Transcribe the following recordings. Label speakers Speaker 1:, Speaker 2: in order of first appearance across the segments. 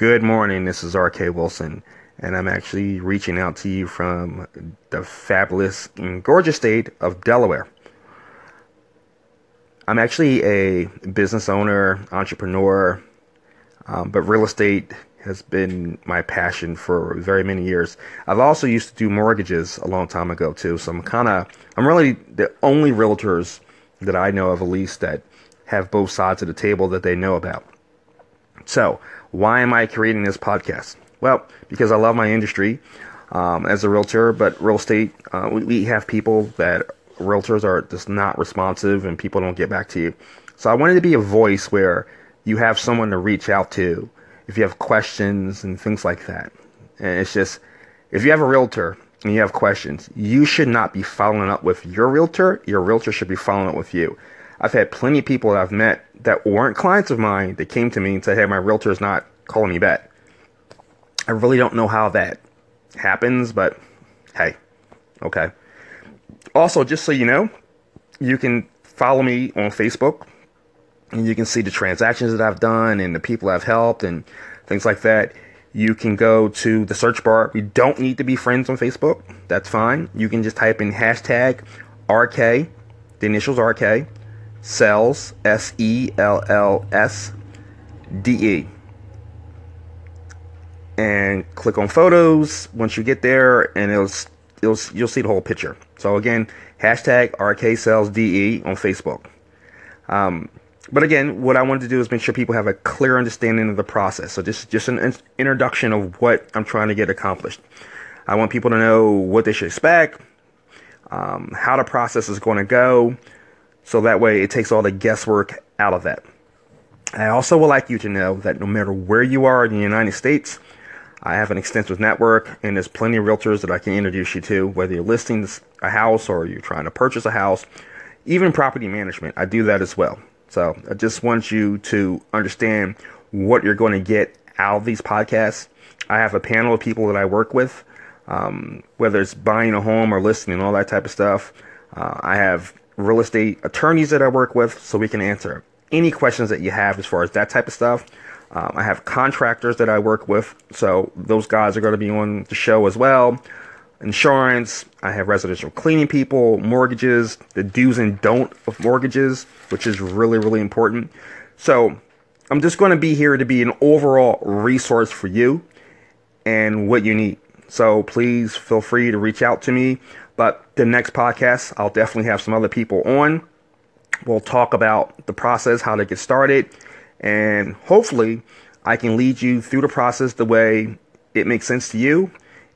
Speaker 1: Good morning, this is RK Wilson, and I'm actually reaching out to you from the fabulous and gorgeous state of Delaware. I'm actually a business owner, entrepreneur, um, but real estate has been my passion for very many years. I've also used to do mortgages a long time ago too, so I'm kind of I'm really the only realtors that I know of at least that have both sides of the table that they know about. So, why am I creating this podcast? Well, because I love my industry um, as a realtor, but real estate, uh, we, we have people that realtors are just not responsive and people don't get back to you. So I wanted to be a voice where you have someone to reach out to if you have questions and things like that. And it's just, if you have a realtor and you have questions, you should not be following up with your realtor. Your realtor should be following up with you. I've had plenty of people that I've met that weren't clients of mine that came to me and said, Hey, my realtor is not calling me back. I really don't know how that happens, but hey, okay. Also, just so you know, you can follow me on Facebook and you can see the transactions that I've done and the people I've helped and things like that. You can go to the search bar. We don't need to be friends on Facebook. That's fine. You can just type in hashtag RK, the initials RK, Sells, S E L L S D E. And click on photos once you get there, and it'll, it'll you'll see the whole picture. So again, hashtag RK Sells DE on Facebook. Um, but again, what I wanted to do is make sure people have a clear understanding of the process. So this is just an introduction of what I'm trying to get accomplished. I want people to know what they should expect, um, how the process is going to go, so that way it takes all the guesswork out of that. I also would like you to know that no matter where you are in the United States, I have an extensive network and there's plenty of realtors that I can introduce you to, whether you're listing a house or you're trying to purchase a house, even property management. I do that as well. So I just want you to understand what you're going to get out of these podcasts. I have a panel of people that I work with, um, whether it's buying a home or listing and all that type of stuff. Uh, I have real estate attorneys that I work with so we can answer any questions that you have as far as that type of stuff. Um, I have contractors that I work with, so those guys are going to be on the show as well. Insurance, I have residential cleaning people, mortgages, the do's and don't of mortgages, which is really, really important. So I'm just going to be here to be an overall resource for you and what you need. So please feel free to reach out to me. But the next podcast, I'll definitely have some other people on. We'll talk about the process, how to get started, and hopefully I can lead you through the process the way it makes sense to you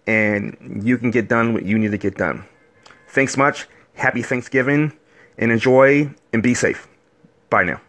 Speaker 1: and you can get done what you need to get done. Thanks much. Happy Thanksgiving and enjoy and be safe. Bye now.